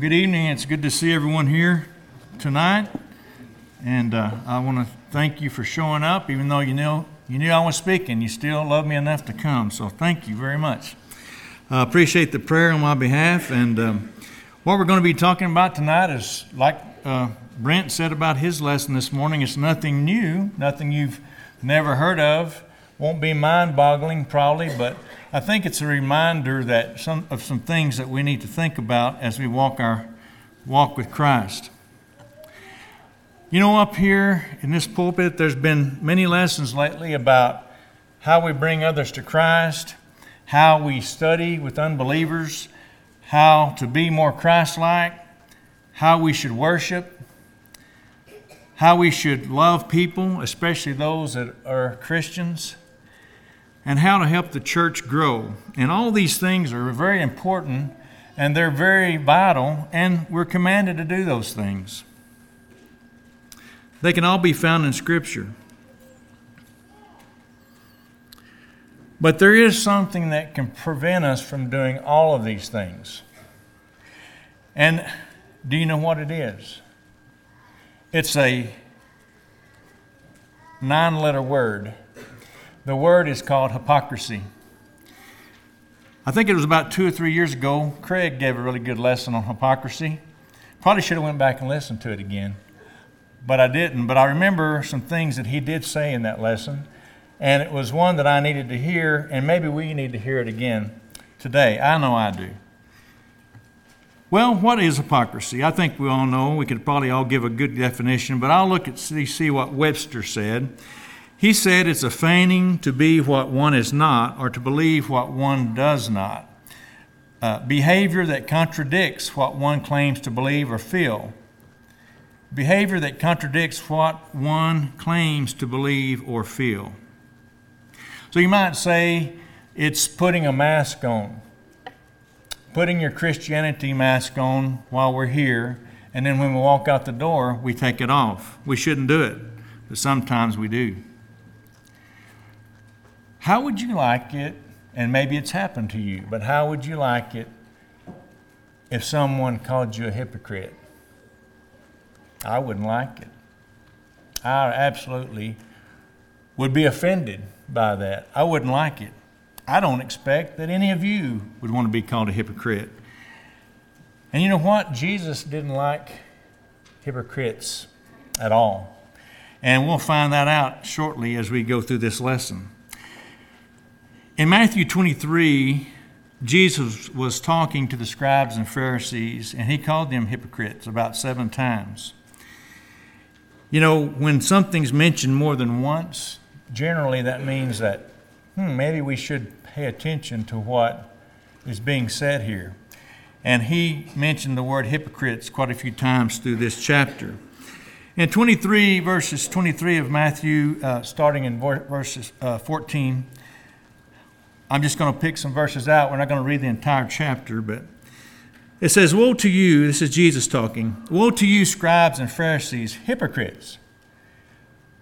Good evening. It's good to see everyone here tonight. And uh, I want to thank you for showing up, even though you knew, you knew I was speaking. You still love me enough to come. So thank you very much. I appreciate the prayer on my behalf. And um, what we're going to be talking about tonight is, like uh, Brent said about his lesson this morning, it's nothing new, nothing you've never heard of. Won't be mind boggling, probably, but I think it's a reminder that some of some things that we need to think about as we walk our walk with Christ. You know, up here in this pulpit, there's been many lessons lately about how we bring others to Christ, how we study with unbelievers, how to be more Christ like, how we should worship, how we should love people, especially those that are Christians and how to help the church grow. And all these things are very important and they're very vital, and we're commanded to do those things. They can all be found in Scripture. But there is something that can prevent us from doing all of these things. And do you know what it is? It's a nine letter word the word is called hypocrisy. I think it was about two or three years ago, Craig gave a really good lesson on hypocrisy. Probably should have went back and listened to it again, but I didn't. But I remember some things that he did say in that lesson, and it was one that I needed to hear, and maybe we need to hear it again today. I know I do. Well, what is hypocrisy? I think we all know. We could probably all give a good definition, but I'll look at see, see what Webster said. He said it's a feigning to be what one is not or to believe what one does not. Uh, behavior that contradicts what one claims to believe or feel. Behavior that contradicts what one claims to believe or feel. So you might say it's putting a mask on, putting your Christianity mask on while we're here, and then when we walk out the door, we take it off. We shouldn't do it, but sometimes we do. How would you like it, and maybe it's happened to you, but how would you like it if someone called you a hypocrite? I wouldn't like it. I absolutely would be offended by that. I wouldn't like it. I don't expect that any of you would want to be called a hypocrite. And you know what? Jesus didn't like hypocrites at all. And we'll find that out shortly as we go through this lesson. In Matthew 23, Jesus was talking to the scribes and Pharisees, and he called them hypocrites about seven times. You know, when something's mentioned more than once, generally that means that hmm, maybe we should pay attention to what is being said here. And he mentioned the word hypocrites quite a few times through this chapter. In 23 verses 23 of Matthew, uh, starting in verses uh, 14, I'm just going to pick some verses out. We're not going to read the entire chapter, but it says, Woe to you, this is Jesus talking, woe to you, scribes and Pharisees, hypocrites!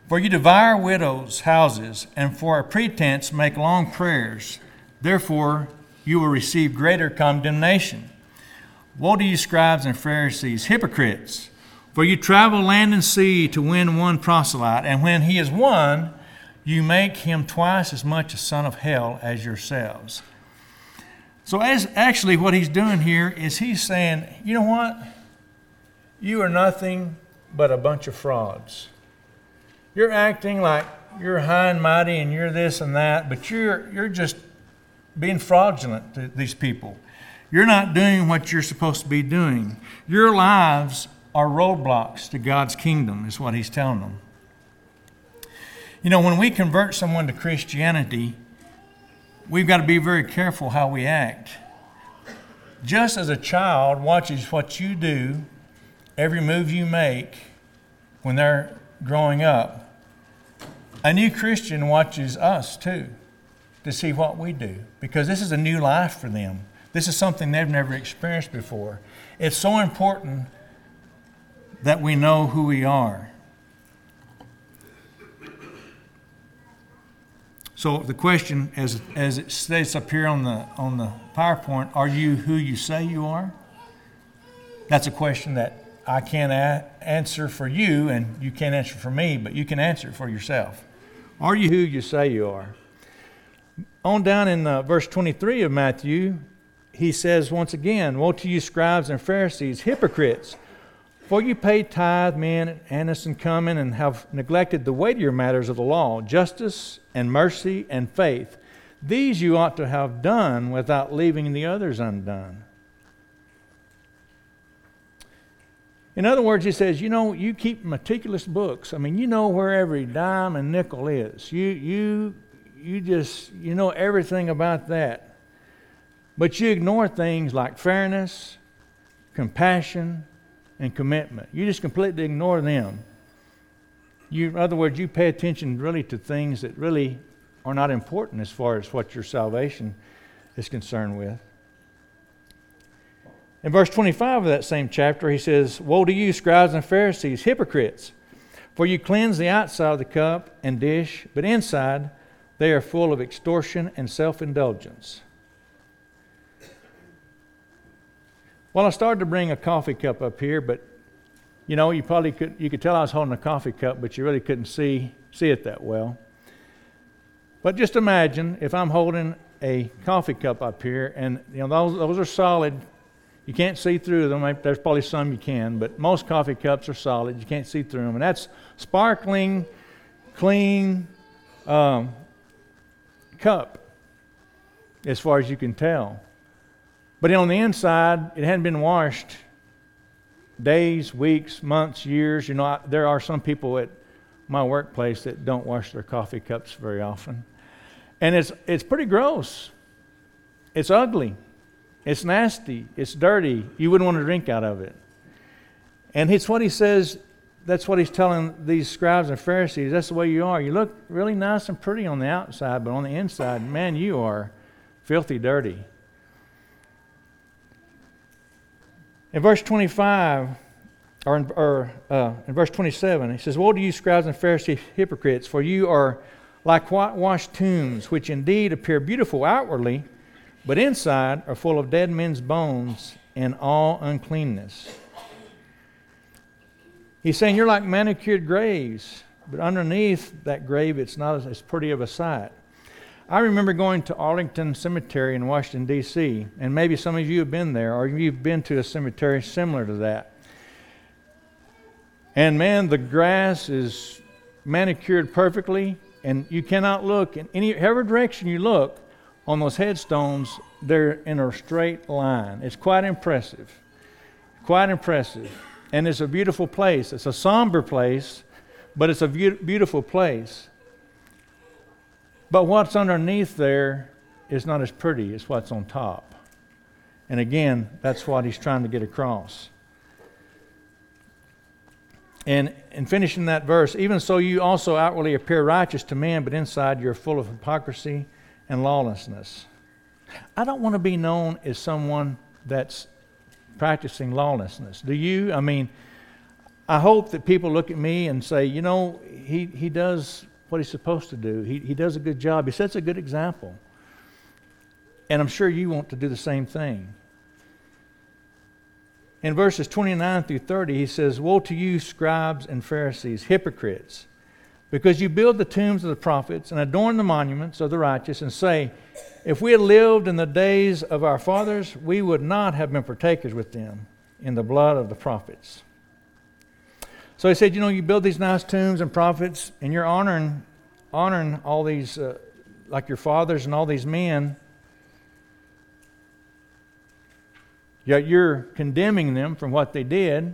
For you devour widows' houses, and for a pretense make long prayers. Therefore, you will receive greater condemnation. Woe to you, scribes and Pharisees, hypocrites! For you travel land and sea to win one proselyte, and when he is won, you make him twice as much a son of hell as yourselves. So, as actually, what he's doing here is he's saying, you know what? You are nothing but a bunch of frauds. You're acting like you're high and mighty and you're this and that, but you're, you're just being fraudulent to these people. You're not doing what you're supposed to be doing. Your lives are roadblocks to God's kingdom, is what he's telling them. You know, when we convert someone to Christianity, we've got to be very careful how we act. Just as a child watches what you do, every move you make when they're growing up, a new Christian watches us too to see what we do because this is a new life for them. This is something they've never experienced before. It's so important that we know who we are. So the question, as, as it states up here on the, on the PowerPoint, are you who you say you are? That's a question that I can't a- answer for you, and you can't answer for me, but you can answer it for yourself. Are you who you say you are? On down in uh, verse 23 of Matthew, he says once again, Woe to you, scribes and Pharisees, hypocrites! For you pay tithe, mint, anise, and cumin, and have neglected the weightier matters of the law, justice and mercy and faith. These you ought to have done without leaving the others undone. In other words, he says, you know, you keep meticulous books. I mean, you know where every dime and nickel is. You, you, you just, you know everything about that. But you ignore things like fairness, compassion, and commitment. You just completely ignore them. You, in other words, you pay attention really to things that really are not important as far as what your salvation is concerned with. In verse 25 of that same chapter, he says, Woe to you, scribes and Pharisees, hypocrites! For you cleanse the outside of the cup and dish, but inside they are full of extortion and self indulgence. Well, I started to bring a coffee cup up here, but you know, you probably could you could tell I was holding a coffee cup, but you really couldn't see see it that well. But just imagine if I'm holding a coffee cup up here, and you know those those are solid. You can't see through them. There's probably some you can, but most coffee cups are solid. You can't see through them, and that's sparkling, clean um, cup, as far as you can tell. But on the inside, it hadn't been washed days, weeks, months, years. You know, I, there are some people at my workplace that don't wash their coffee cups very often. And it's, it's pretty gross. It's ugly. It's nasty. It's dirty. You wouldn't want to drink out of it. And it's what he says, that's what he's telling these scribes and Pharisees. That's the way you are. You look really nice and pretty on the outside, but on the inside, man, you are filthy dirty. In verse 25, or in, or, uh, in verse 27, he says, Woe to you, scribes and Pharisees, hypocrites, for you are like whitewashed tombs, which indeed appear beautiful outwardly, but inside are full of dead men's bones and all uncleanness. He's saying you're like manicured graves, but underneath that grave, it's not as, as pretty of a sight. I remember going to Arlington Cemetery in Washington, D.C., and maybe some of you have been there, or you've been to a cemetery similar to that. And man, the grass is manicured perfectly, and you cannot look in any every direction you look on those headstones, they're in a straight line. It's quite impressive. Quite impressive. And it's a beautiful place. It's a somber place, but it's a be- beautiful place. But what's underneath there is not as pretty as what's on top. And again, that's what he's trying to get across. And in finishing that verse, even so you also outwardly appear righteous to men, but inside you're full of hypocrisy and lawlessness. I don't want to be known as someone that's practicing lawlessness. Do you? I mean, I hope that people look at me and say, you know, he, he does what he's supposed to do. He, he does a good job. He sets a good example. And I'm sure you want to do the same thing. In verses 29 through 30, he says, Woe to you, scribes and Pharisees, hypocrites, because you build the tombs of the prophets and adorn the monuments of the righteous, and say, If we had lived in the days of our fathers, we would not have been partakers with them in the blood of the prophets. So he said, you know, you build these nice tombs and prophets, and you're honoring, honoring all these, uh, like your fathers and all these men. Yet you're condemning them from what they did.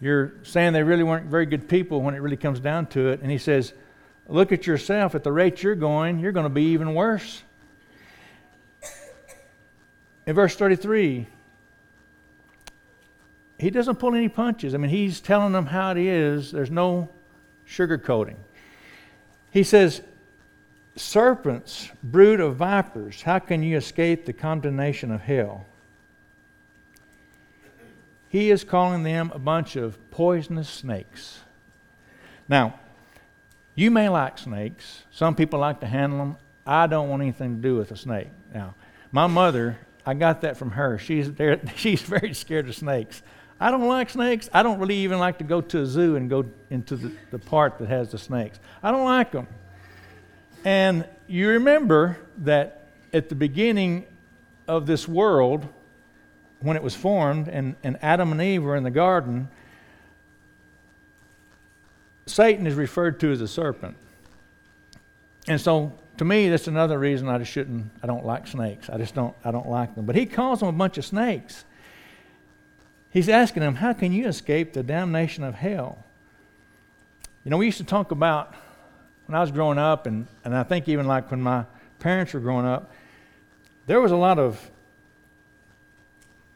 You're saying they really weren't very good people when it really comes down to it. And he says, look at yourself. At the rate you're going, you're going to be even worse. In verse 33, he doesn't pull any punches. I mean, he's telling them how it is. There's no sugarcoating. He says, Serpents, brood of vipers, how can you escape the condemnation of hell? He is calling them a bunch of poisonous snakes. Now, you may like snakes. Some people like to handle them. I don't want anything to do with a snake. Now, my mother I got that from her. She's, there, she's very scared of snakes. I don't like snakes. I don't really even like to go to a zoo and go into the, the part that has the snakes. I don't like them. And you remember that at the beginning of this world, when it was formed, and, and Adam and Eve were in the garden, Satan is referred to as a serpent. And so to me, that's another reason I just shouldn't, I don't like snakes. I just don't, I don't like them. But he calls them a bunch of snakes. He's asking them, how can you escape the damnation of hell? You know, we used to talk about when I was growing up, and, and I think even like when my parents were growing up, there was a lot of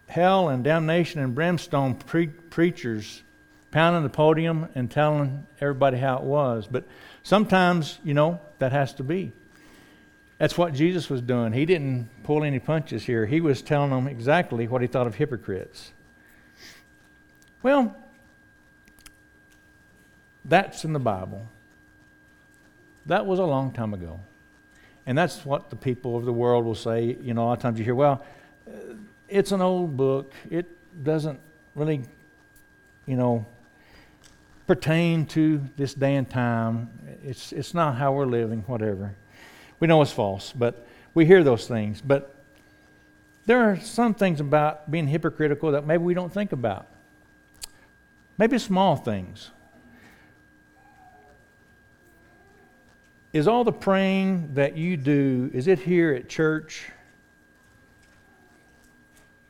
hell and damnation and brimstone pre- preachers pounding the podium and telling everybody how it was. But sometimes, you know, that has to be. That's what Jesus was doing. He didn't pull any punches here. He was telling them exactly what he thought of hypocrites. Well, that's in the Bible. That was a long time ago. And that's what the people of the world will say. You know, a lot of times you hear, well, uh, it's an old book. It doesn't really, you know, pertain to this day and time. It's, it's not how we're living, whatever. We know it's false, but we hear those things. But there are some things about being hypocritical that maybe we don't think about. Maybe small things. Is all the praying that you do, is it here at church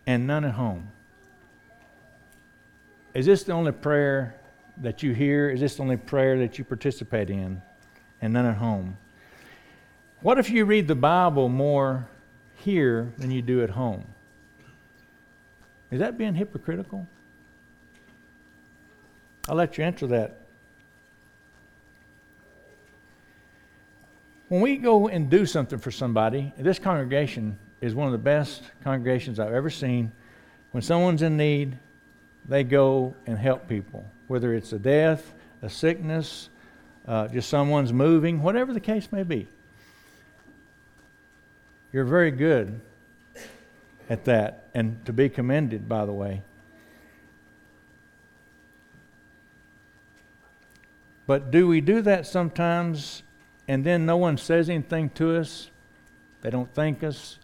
and none at home? Is this the only prayer that you hear? Is this the only prayer that you participate in and none at home? What if you read the Bible more here than you do at home? Is that being hypocritical? I'll let you answer that. When we go and do something for somebody, this congregation is one of the best congregations I've ever seen. When someone's in need, they go and help people, whether it's a death, a sickness, uh, just someone's moving, whatever the case may be. You're very good at that, and to be commended, by the way. But do we do that sometimes and then no one says anything to us? They don't thank us.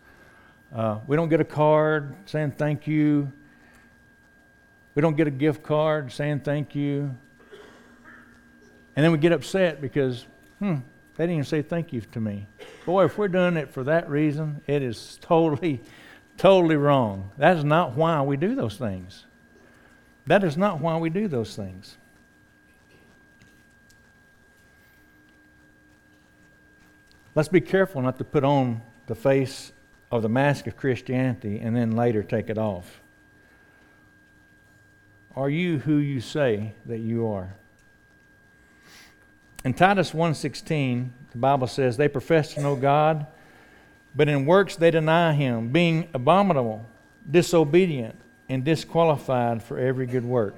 Uh, we don't get a card saying thank you. We don't get a gift card saying thank you. And then we get upset because, hmm, they didn't even say thank you to me. Boy, if we're doing it for that reason, it is totally, totally wrong. That is not why we do those things. That is not why we do those things. Let's be careful not to put on the face of the mask of Christianity and then later take it off. Are you who you say that you are? In Titus 1:16, the Bible says they profess to know God, but in works they deny him, being abominable, disobedient, and disqualified for every good work.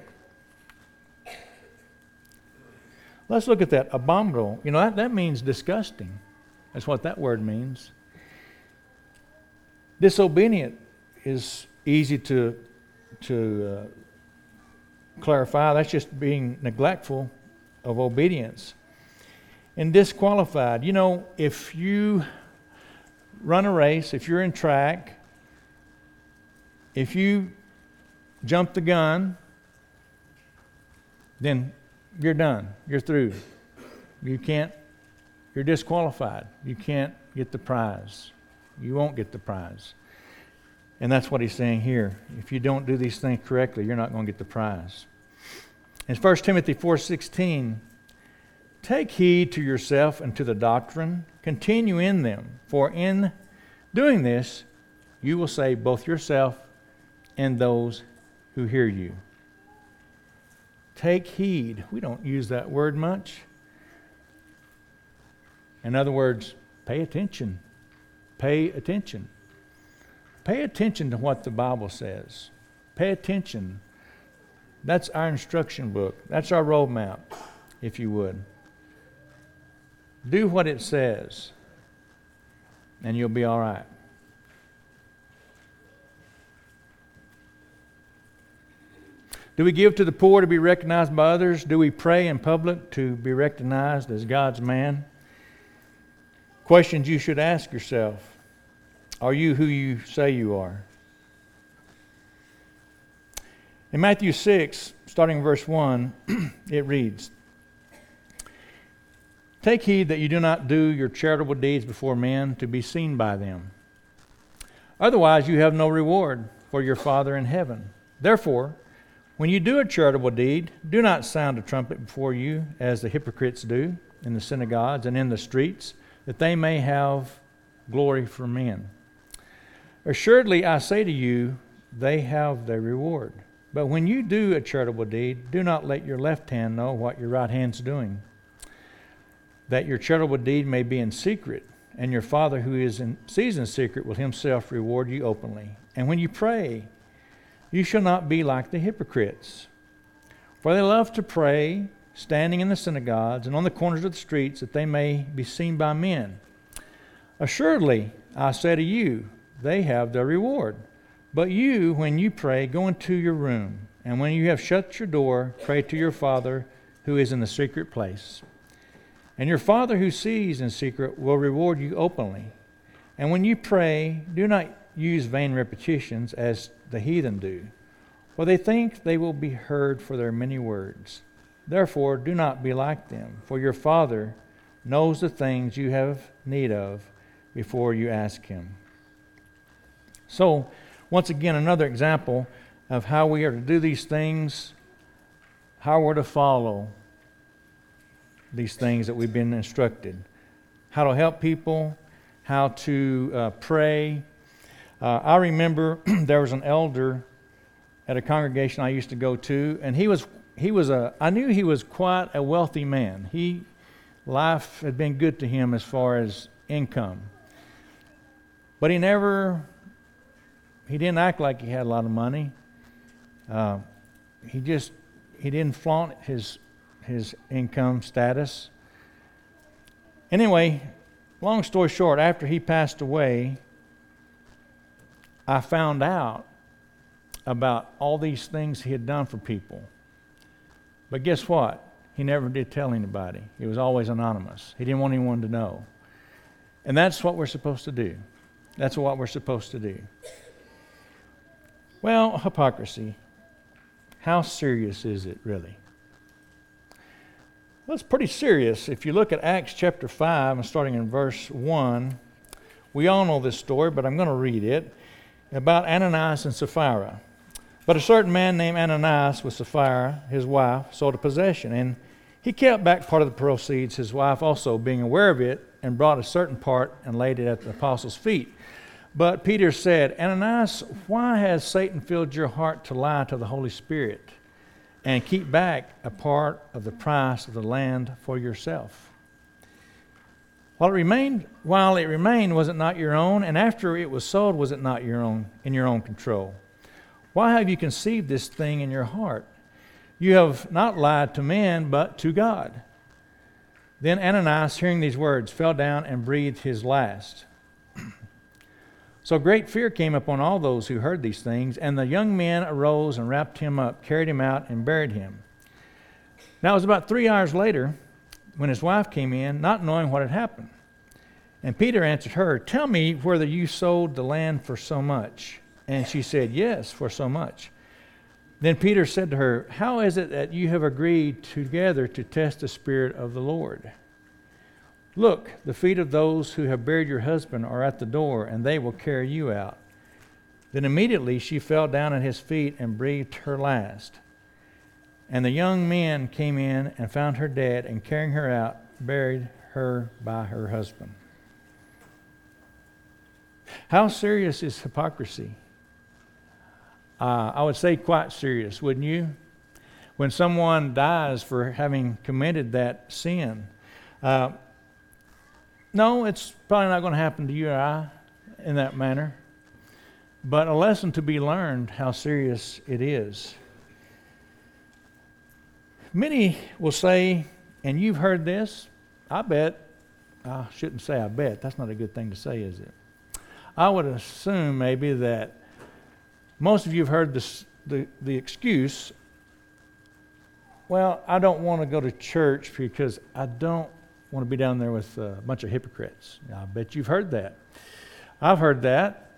Let's look at that. Abominable. You know, that, that means disgusting. That's what that word means. Disobedient is easy to, to uh, clarify. That's just being neglectful of obedience and disqualified. You know, if you run a race, if you're in track, if you jump the gun, then you're done. You're through. You can't, you're disqualified. You can't get the prize. You won't get the prize. And that's what he's saying here. If you don't do these things correctly, you're not going to get the prize. In 1 Timothy 4:16, Take heed to yourself and to the doctrine, continue in them, for in doing this, you will save both yourself and those who hear you. Take heed. We don't use that word much. In other words, pay attention. Pay attention. Pay attention to what the Bible says. Pay attention. That's our instruction book. That's our roadmap, if you would. Do what it says, and you'll be all right. Do we give to the poor to be recognized by others? Do we pray in public to be recognized as God's man? Questions you should ask yourself Are you who you say you are? In Matthew 6, starting in verse 1, it reads Take heed that you do not do your charitable deeds before men to be seen by them. Otherwise, you have no reward for your Father in heaven. Therefore, when you do a charitable deed, do not sound a trumpet before you, as the hypocrites do in the synagogues and in the streets, that they may have glory for men. Assuredly, I say to you, they have their reward. But when you do a charitable deed, do not let your left hand know what your right hand's doing that your charitable deed may be in secret, and your Father who is in, sees in secret will himself reward you openly. And when you pray, you shall not be like the hypocrites, for they love to pray, standing in the synagogues and on the corners of the streets, that they may be seen by men. Assuredly, I say to you, they have their reward. But you, when you pray, go into your room, and when you have shut your door, pray to your Father who is in the secret place and your Father who sees in secret will reward you openly. And when you pray, do not use vain repetitions as the heathen do, for they think they will be heard for their many words. Therefore, do not be like them, for your Father knows the things you have need of before you ask Him. So, once again, another example of how we are to do these things, how we're to follow these things that we've been instructed how to help people, how to uh, pray. Uh, I remember there was an elder at a congregation I used to go to, and he was he was a I knew he was quite a wealthy man. He life had been good to him as far as income, but he never he didn't act like he had a lot of money. Uh, he just he didn't flaunt his his income status. Anyway, long story short, after he passed away, I found out about all these things he had done for people. But guess what? He never did tell anybody. He was always anonymous. He didn't want anyone to know. And that's what we're supposed to do. That's what we're supposed to do. Well, hypocrisy. How serious is it, really? Well, it's pretty serious. If you look at Acts chapter 5 and starting in verse 1, we all know this story, but I'm going to read it about Ananias and Sapphira. But a certain man named Ananias with Sapphira, his wife, sold a possession, and he kept back part of the proceeds, his wife also being aware of it, and brought a certain part and laid it at the apostles' feet. But Peter said, Ananias, why has Satan filled your heart to lie to the Holy Spirit? and keep back a part of the price of the land for yourself. While it remained, while it remained, was it not your own? And after it was sold, was it not your own in your own control? Why have you conceived this thing in your heart? You have not lied to men, but to God. Then Ananias, hearing these words, fell down and breathed his last. So great fear came upon all those who heard these things, and the young men arose and wrapped him up, carried him out, and buried him. Now it was about three hours later when his wife came in, not knowing what had happened. And Peter answered her, Tell me whether you sold the land for so much. And she said, Yes, for so much. Then Peter said to her, How is it that you have agreed together to test the Spirit of the Lord? Look, the feet of those who have buried your husband are at the door, and they will carry you out. Then immediately she fell down at his feet and breathed her last. And the young men came in and found her dead, and carrying her out, buried her by her husband. How serious is hypocrisy? Uh, I would say quite serious, wouldn't you? When someone dies for having committed that sin, uh, no, it's probably not going to happen to you or I in that manner. But a lesson to be learned how serious it is. Many will say, and you've heard this, I bet, I shouldn't say I bet, that's not a good thing to say, is it? I would assume maybe that most of you have heard this, the, the excuse well, I don't want to go to church because I don't want to be down there with a bunch of hypocrites. I bet you've heard that. I've heard that.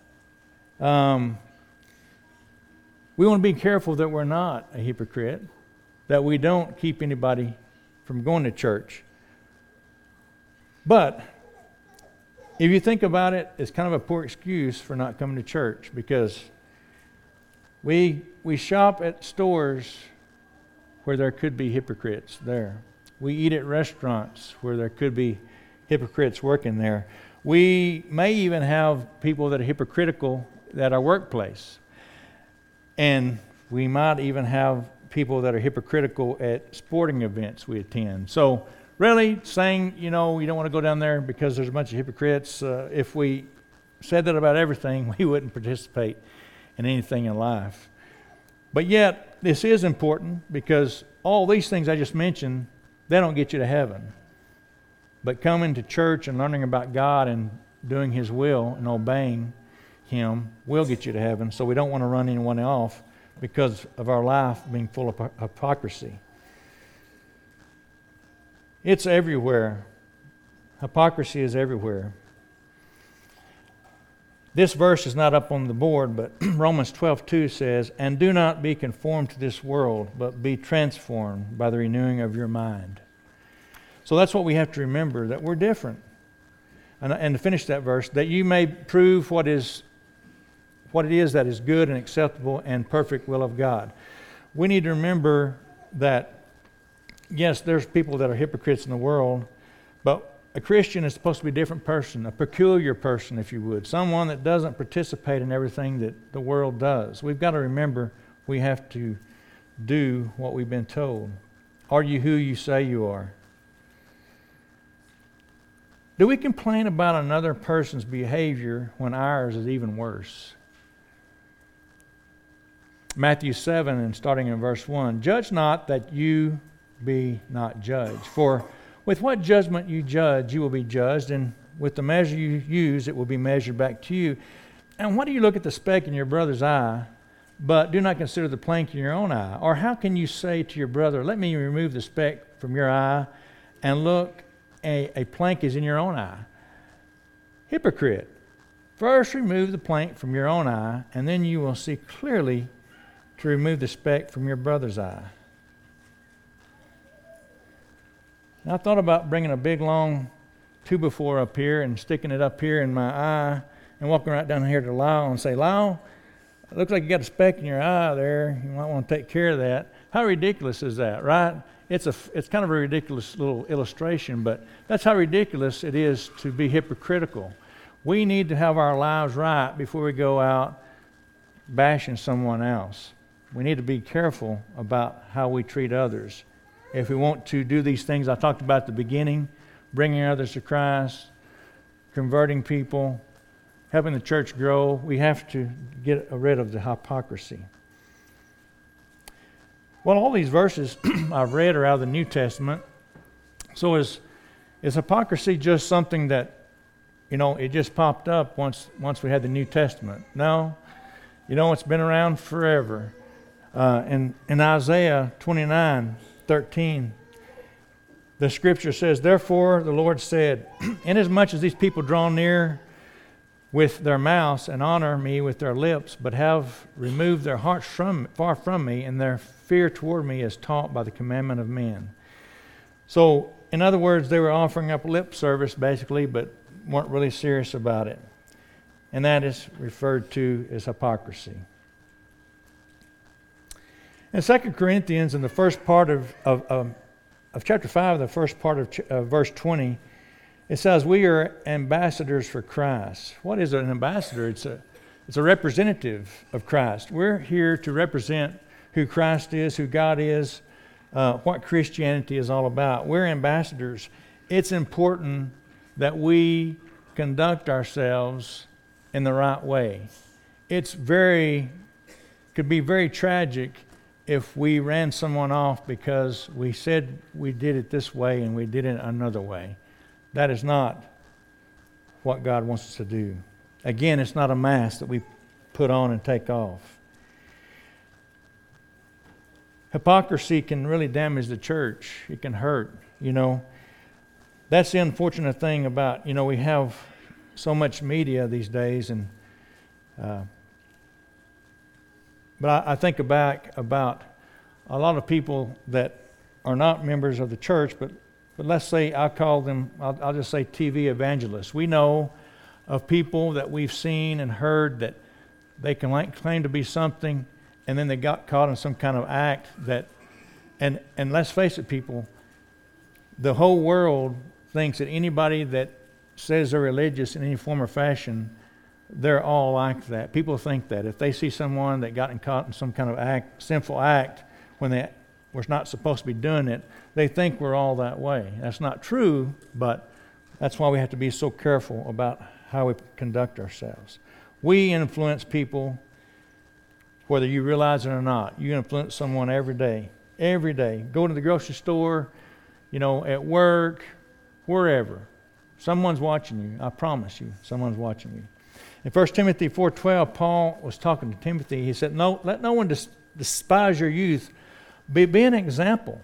Um, we want to be careful that we're not a hypocrite, that we don't keep anybody from going to church. But if you think about it, it's kind of a poor excuse for not coming to church because we, we shop at stores where there could be hypocrites there. We eat at restaurants where there could be hypocrites working there. We may even have people that are hypocritical at our workplace. And we might even have people that are hypocritical at sporting events we attend. So, really, saying, you know, you don't want to go down there because there's a bunch of hypocrites, uh, if we said that about everything, we wouldn't participate in anything in life. But yet, this is important because all these things I just mentioned, they don't get you to heaven. But coming to church and learning about God and doing His will and obeying Him will get you to heaven. So we don't want to run anyone off because of our life being full of hypocrisy. It's everywhere. Hypocrisy is everywhere. This verse is not up on the board, but Romans 12:2 says, "And do not be conformed to this world, but be transformed by the renewing of your mind." So that's what we have to remember that we're different. And, and to finish that verse, that you may prove what is what it is that is good and acceptable and perfect will of God. We need to remember that yes, there's people that are hypocrites in the world, but a Christian is supposed to be a different person, a peculiar person, if you would, someone that doesn't participate in everything that the world does. We've got to remember we have to do what we've been told. Are you who you say you are? Do we complain about another person's behavior when ours is even worse? Matthew 7 and starting in verse 1 Judge not that you be not judged. For with what judgment you judge, you will be judged, and with the measure you use, it will be measured back to you. And why do you look at the speck in your brother's eye, but do not consider the plank in your own eye? Or how can you say to your brother, Let me remove the speck from your eye, and look, a, a plank is in your own eye? Hypocrite. First remove the plank from your own eye, and then you will see clearly to remove the speck from your brother's eye. And I thought about bringing a big long two before up here and sticking it up here in my eye and walking right down here to Lyle and say, Lyle, it looks like you got a speck in your eye there. You might want to take care of that. How ridiculous is that, right? It's, a, it's kind of a ridiculous little illustration, but that's how ridiculous it is to be hypocritical. We need to have our lives right before we go out bashing someone else. We need to be careful about how we treat others if we want to do these things I talked about at the beginning, bringing others to Christ, converting people, helping the church grow, we have to get rid of the hypocrisy. Well, all these verses I've read are out of the New Testament. So is, is hypocrisy just something that, you know, it just popped up once, once we had the New Testament? No. You know, it's been around forever. Uh, in, in Isaiah 29, 13, the scripture says, Therefore the Lord said, Inasmuch as these people draw near with their mouths and honor me with their lips, but have removed their hearts from, far from me, and their fear toward me is taught by the commandment of men. So, in other words, they were offering up lip service basically, but weren't really serious about it. And that is referred to as hypocrisy. In 2 Corinthians, in the first part of, of, of, of chapter 5, the first part of ch- uh, verse 20, it says, We are ambassadors for Christ. What is an ambassador? It's a, it's a representative of Christ. We're here to represent who Christ is, who God is, uh, what Christianity is all about. We're ambassadors. It's important that we conduct ourselves in the right way. It's very, could be very tragic if we ran someone off because we said we did it this way and we did it another way. That is not what God wants us to do. Again, it's not a mask that we put on and take off. hypocrisy can really damage the church. It can hurt, you know. That's the unfortunate thing about, you know, we have so much media these days, and uh, but I, I think back about a lot of people that are not members of the church, but but let's say I call them, I'll, I'll just say TV evangelists. We know of people that we've seen and heard that they can claim to be something, and then they got caught in some kind of act that, and and let's face it, people, the whole world thinks that anybody that says they're religious in any form or fashion, they're all like that. People think that if they see someone that got caught in some kind of act, sinful act, when they were not supposed to be doing it, they think we're all that way. That's not true, but that's why we have to be so careful about how we conduct ourselves. We influence people, whether you realize it or not. You influence someone every day. Every day. Go to the grocery store, you know, at work, wherever. Someone's watching you. I promise you, someone's watching you. In 1 Timothy 4:12, Paul was talking to Timothy. He said, "No, let no one dis- despise your youth. Be, be an example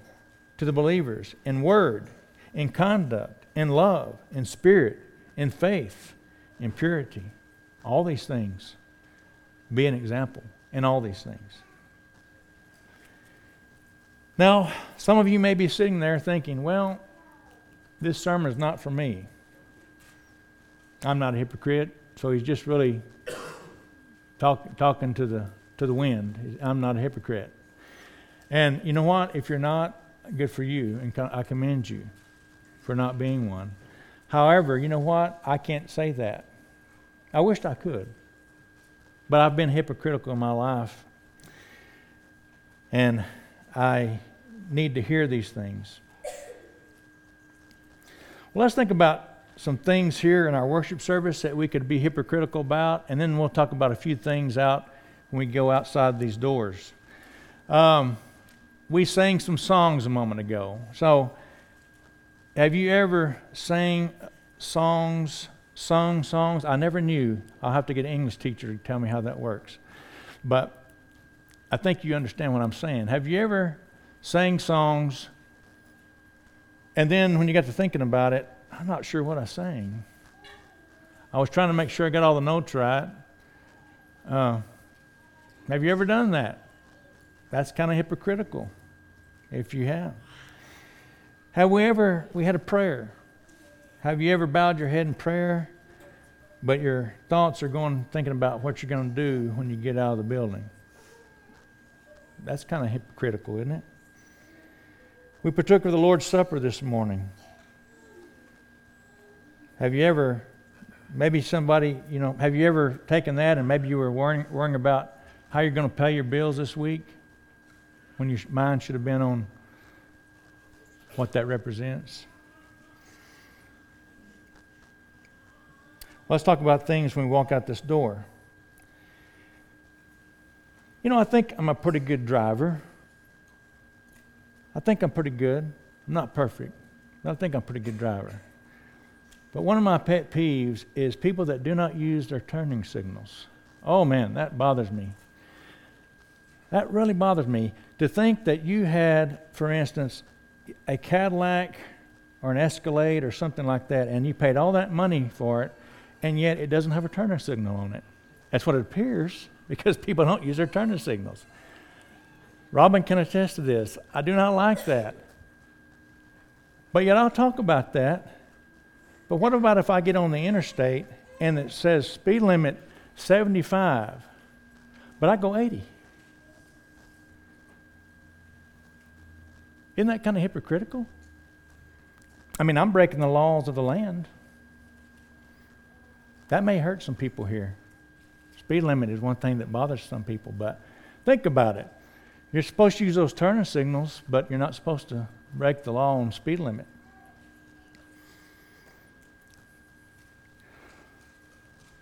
to the believers in word, in conduct, in love, in spirit, in faith, in purity. All these things. Be an example in all these things. Now, some of you may be sitting there thinking, well, this sermon is not for me. I'm not a hypocrite, so he's just really talk, talking to the, to the wind. I'm not a hypocrite. And you know what? If you're not, good for you, and I commend you for not being one. However, you know what? I can't say that. I wished I could. But I've been hypocritical in my life. And I need to hear these things. Well, let's think about some things here in our worship service that we could be hypocritical about, and then we'll talk about a few things out when we go outside these doors. Um, we sang some songs a moment ago. So, have you ever sang songs, sung songs? I never knew. I'll have to get an English teacher to tell me how that works. But I think you understand what I'm saying. Have you ever sang songs and then when you got to thinking about it, I'm not sure what I sang. I was trying to make sure I got all the notes right. Uh, have you ever done that? That's kind of hypocritical if you have. Have we ever, we had a prayer. Have you ever bowed your head in prayer, but your thoughts are going thinking about what you're going to do when you get out of the building? That's kind of hypocritical, isn't it? We partook of the Lord's Supper this morning. Have you ever, maybe somebody, you know, have you ever taken that and maybe you were worrying, worrying about how you're going to pay your bills this week? when your mind should have been on what that represents. Let's talk about things when we walk out this door. You know, I think I'm a pretty good driver. I think I'm pretty good. I'm not perfect, but I think I'm a pretty good driver. But one of my pet peeves is people that do not use their turning signals. Oh man, that bothers me. That really bothers me. To think that you had, for instance, a Cadillac or an Escalade or something like that, and you paid all that money for it, and yet it doesn't have a turner signal on it. That's what it appears because people don't use their turner signals. Robin can attest to this. I do not like that. But yet I'll talk about that. But what about if I get on the interstate and it says speed limit 75, but I go 80? Isn't that kind of hypocritical? I mean, I'm breaking the laws of the land. That may hurt some people here. Speed limit is one thing that bothers some people, but think about it. You're supposed to use those turning signals, but you're not supposed to break the law on speed limit.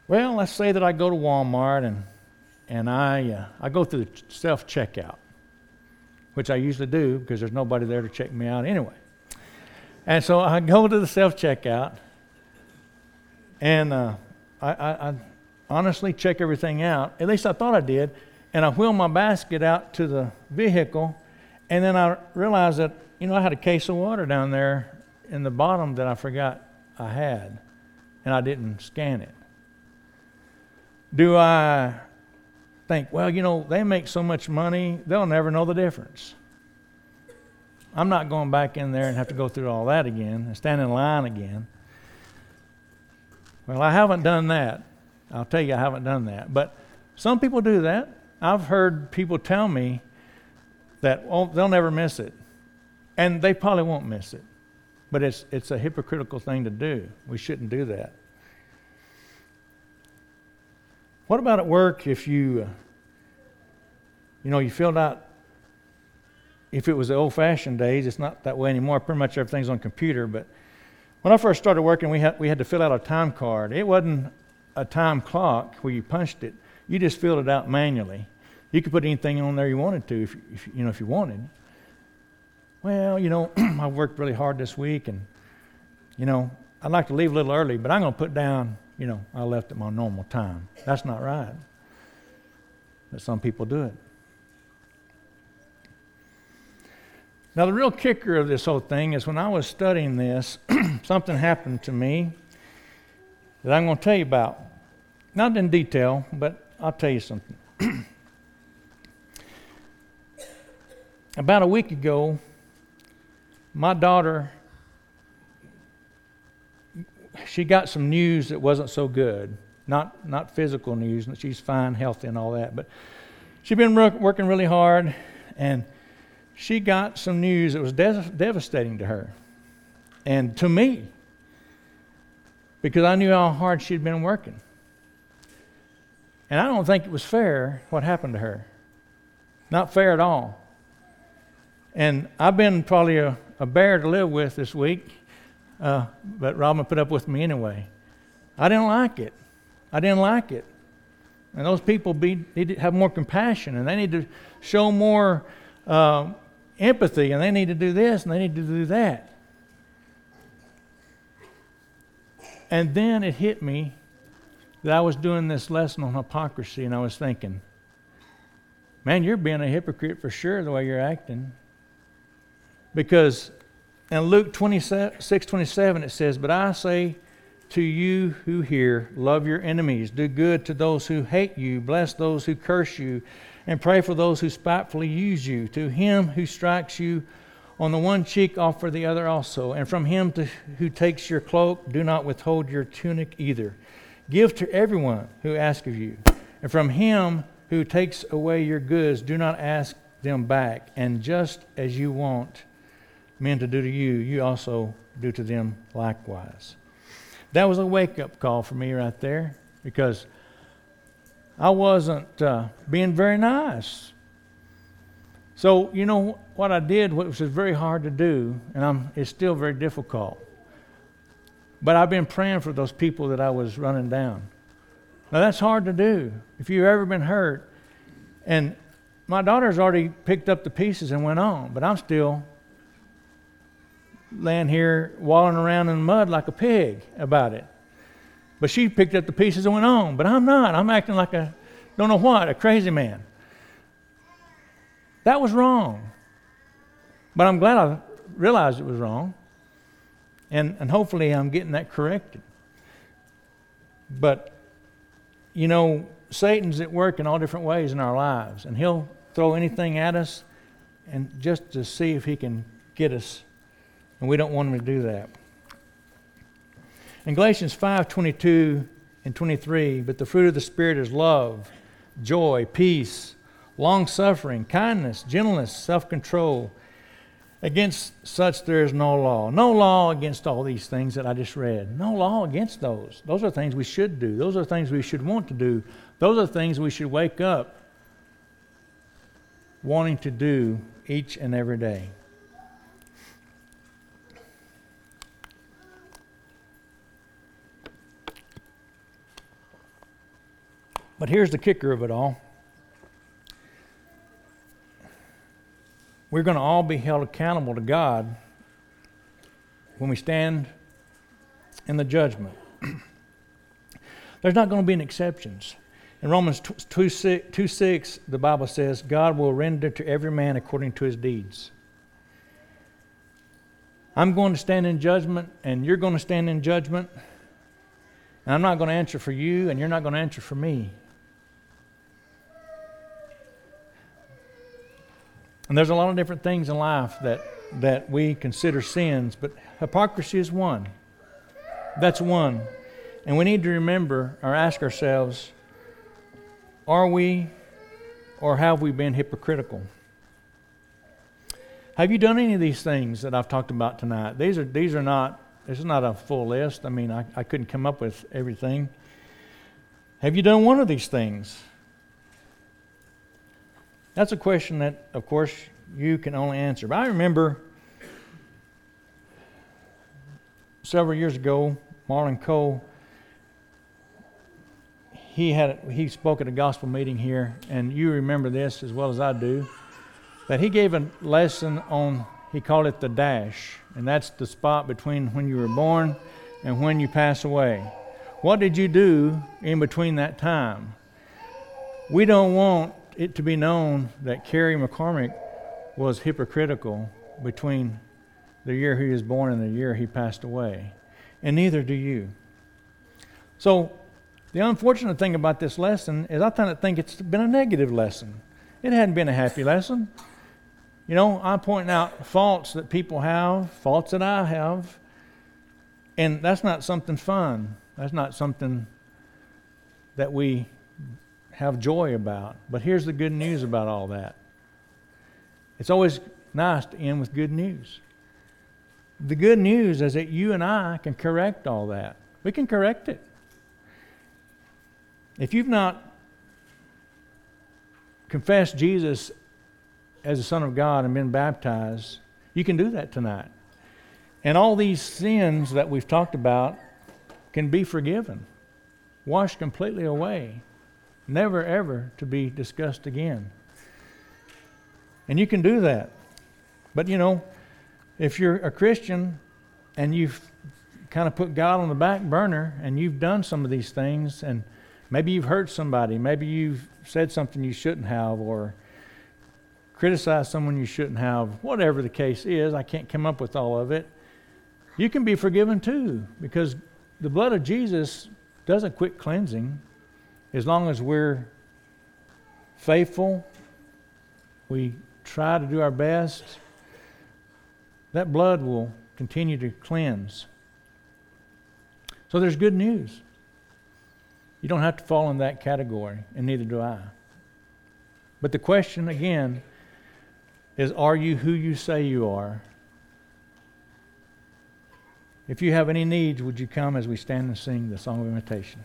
Well, let's say that I go to Walmart and, and I, uh, I go through the self checkout which I usually do because there's nobody there to check me out anyway. And so I go to the self checkout, and uh, I, I, I, honestly check everything out. At least I thought I did. And I wheel my basket out to the vehicle, And then I realized that, you know, I had a case of water down there in the bottom that I forgot I had, and I didn't scan it. Do I think, well, you know, they make so much money, they'll never know the difference? I'm not going back in there and have to go through all that again and stand in line again. Well, I haven't done that. I'll tell you, I haven't done that. But some people do that. I've heard people tell me that oh, they'll never miss it. And they probably won't miss it. But it's, it's a hypocritical thing to do. We shouldn't do that. What about at work if you, uh, you know, you filled out, if it was the old fashioned days, it's not that way anymore. Pretty much everything's on computer. But when I first started working, we had, we had to fill out a time card. It wasn't a time clock where you punched it, you just filled it out manually. You could put anything on there you wanted to, if, if you know, if you wanted. Well, you know, I worked really hard this week, and you know, I'd like to leave a little early, but I'm going to put down you know, I left at my normal time. That's not right. But some people do it. Now, the real kicker of this whole thing is when I was studying this, something happened to me that I'm going to tell you about. Not in detail, but I'll tell you something. about a week ago, my daughter she got some news that wasn't so good. Not, not physical news, she's fine, healthy, and all that. But she'd been working really hard, and she got some news that was de- devastating to her and to me because I knew how hard she'd been working. And I don't think it was fair what happened to her. Not fair at all. And I've been probably a, a bear to live with this week uh, but Robin put up with me anyway. I didn't like it. I didn't like it. And those people be, need to have more compassion and they need to show more uh, empathy and they need to do this and they need to do that. And then it hit me that I was doing this lesson on hypocrisy and I was thinking, man, you're being a hypocrite for sure the way you're acting. Because in Luke 26 27, it says, But I say to you who hear, love your enemies, do good to those who hate you, bless those who curse you, and pray for those who spitefully use you. To him who strikes you on the one cheek, offer the other also. And from him to, who takes your cloak, do not withhold your tunic either. Give to everyone who asks of you. And from him who takes away your goods, do not ask them back. And just as you want, men to do to you, you also do to them likewise. That was a wake up call for me right there because I wasn't uh, being very nice. So, you know what I did, which was very hard to do, and I'm, it's still very difficult. But I've been praying for those people that I was running down. Now, that's hard to do. If you've ever been hurt, and my daughter's already picked up the pieces and went on, but I'm still laying here wallowing around in the mud like a pig about it. But she picked up the pieces and went on. But I'm not. I'm acting like a, don't know what, a crazy man. That was wrong. But I'm glad I realized it was wrong. And, and hopefully I'm getting that corrected. But, you know, Satan's at work in all different ways in our lives. And he'll throw anything at us and just to see if he can get us and we don't want them to do that. In Galatians 5 22 and 23, but the fruit of the Spirit is love, joy, peace, long suffering, kindness, gentleness, self control. Against such there is no law. No law against all these things that I just read. No law against those. Those are things we should do. Those are things we should want to do. Those are things we should wake up wanting to do each and every day. But here's the kicker of it all we're going to all be held accountable to God when we stand in the judgment. There's not going to be any exceptions. In Romans 2 6, 2 6, the Bible says, God will render to every man according to his deeds. I'm going to stand in judgment, and you're going to stand in judgment. And I'm not going to answer for you, and you're not going to answer for me. And there's a lot of different things in life that, that we consider sins, but hypocrisy is one. That's one. And we need to remember or ask ourselves are we or have we been hypocritical? Have you done any of these things that I've talked about tonight? These are, these are not, this is not a full list. I mean, I, I couldn't come up with everything. Have you done one of these things? That's a question that, of course, you can only answer. But I remember several years ago, Marlon Cole, he had he spoke at a gospel meeting here, and you remember this as well as I do. That he gave a lesson on he called it the dash, and that's the spot between when you were born and when you pass away. What did you do in between that time? We don't want it to be known that Kerry McCormick was hypocritical between the year he was born and the year he passed away. And neither do you. So, the unfortunate thing about this lesson is I kind of think it's been a negative lesson. It hadn't been a happy lesson. You know, I'm pointing out faults that people have, faults that I have, and that's not something fun. That's not something that we have joy about. But here's the good news about all that it's always nice to end with good news. The good news is that you and I can correct all that. We can correct it. If you've not confessed Jesus as the Son of God and been baptized, you can do that tonight. And all these sins that we've talked about can be forgiven, washed completely away never ever to be discussed again. And you can do that. But you know, if you're a Christian and you've kind of put God on the back burner and you've done some of these things and maybe you've hurt somebody, maybe you've said something you shouldn't have or criticized someone you shouldn't have, whatever the case is, I can't come up with all of it. You can be forgiven too because the blood of Jesus doesn't quit cleansing as long as we're faithful, we try to do our best, that blood will continue to cleanse. So there's good news. You don't have to fall in that category, and neither do I. But the question again is are you who you say you are? If you have any needs, would you come as we stand and sing the song of invitation?